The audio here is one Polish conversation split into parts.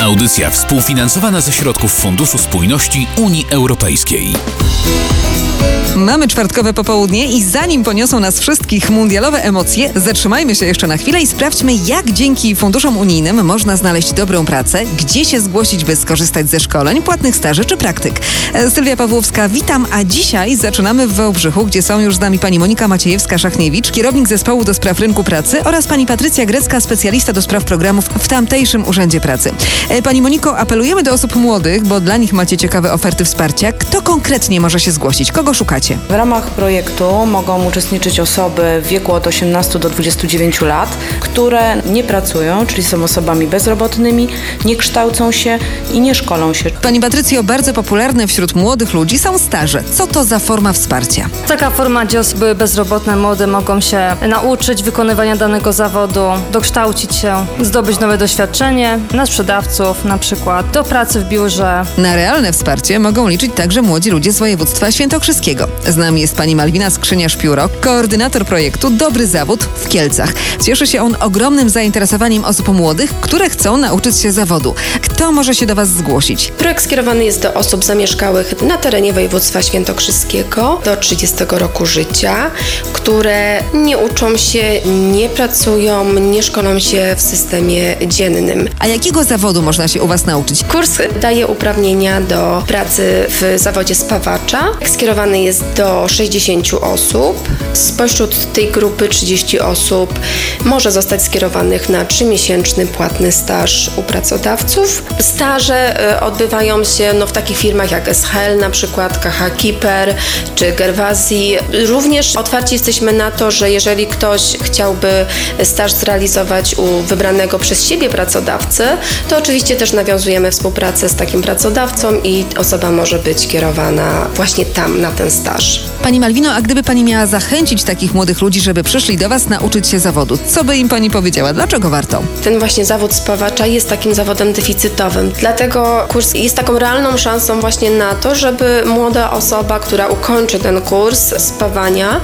Audycja współfinansowana ze środków Funduszu Spójności Unii Europejskiej. Mamy czwartkowe popołudnie i zanim poniosą nas wszystkich mundialowe emocje, zatrzymajmy się jeszcze na chwilę i sprawdźmy, jak dzięki funduszom unijnym można znaleźć dobrą pracę, gdzie się zgłosić, by skorzystać ze szkoleń, płatnych staży czy praktyk. E, Sylwia Pawłowska, witam, a dzisiaj zaczynamy w Wałbrzychu, gdzie są już z nami pani Monika Maciejewska-Szachniewicz, kierownik zespołu do spraw rynku pracy oraz pani Patrycja Grecka, specjalista do spraw programów w tamtejszym Urzędzie Pracy. E, Pani Moniko, apelujemy do osób młodych, bo dla nich macie ciekawe oferty wsparcia. Kto konkretnie może się zgłosić? Kogo szukacie? W ramach projektu mogą uczestniczyć osoby w wieku od 18 do 29 lat, które nie pracują, czyli są osobami bezrobotnymi, nie kształcą się i nie szkolą się. Pani Patrycjo, bardzo popularne wśród młodych ludzi są staże. Co to za forma wsparcia? Taka forma, gdzie osoby bezrobotne, młode mogą się nauczyć wykonywania danego zawodu, dokształcić się, zdobyć nowe doświadczenie na sprzedawców na przykład, do pracy w biurze. Na realne wsparcie mogą liczyć także młodzi ludzie z województwa świętokrzyskiego. Z nami jest pani Malwina Skrzynia-Szpiuro, koordynator projektu Dobry Zawód w Kielcach. Cieszy się on ogromnym zainteresowaniem osób młodych, które chcą nauczyć się zawodu. Kto może się do was zgłosić? Projekt skierowany jest do osób zamieszkałych na terenie województwa świętokrzyskiego do 30 roku życia, które nie uczą się, nie pracują, nie szkolą się w systemie dziennym. A jakiego zawodu można się u was nauczyć? Kurs daje uprawnienia do pracy w zawodzie spawacza. Skierowany jest do 60 osób. Spośród tej grupy 30 osób może zostać skierowanych na 3-miesięczny płatny staż u pracodawców. Staże e, odbywają się no, w takich firmach jak SHL, na przykład KH Kiper czy Gerwazji. Również otwarci jesteśmy na to, że jeżeli ktoś chciałby staż zrealizować u wybranego przez siebie pracodawcy, to oczywiście też nawiązujemy współpracę z takim pracodawcą i osoba może być kierowana właśnie tam na ten staż. Pani Malwino, a gdyby pani miała zachęcić takich młodych ludzi, żeby przyszli do was nauczyć się zawodu, co by im pani powiedziała? Dlaczego warto? Ten właśnie zawód spawacza jest takim zawodem deficytowym. Dlatego kurs jest taką realną szansą właśnie na to, żeby młoda osoba, która ukończy ten kurs spawania,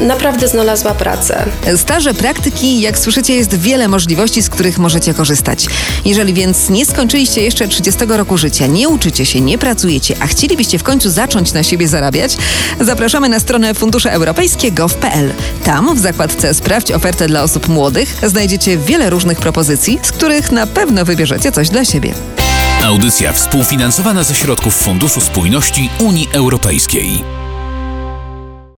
naprawdę znalazła pracę. Staże, praktyki, jak słyszycie, jest wiele możliwości, z których możecie korzystać. Jeżeli więc nie skończyliście jeszcze 30 roku życia, nie uczycie się, nie pracujecie, a chcielibyście w końcu zacząć na siebie zarabiać, zapraszamy na stronę fundusze europejskie gov.pl. Tam w zakładce Sprawdź ofertę dla osób młodych znajdziecie wiele różnych propozycji, z których na pewno wybierzecie coś dla siebie. Audycja współfinansowana ze środków Funduszu Spójności Unii Europejskiej.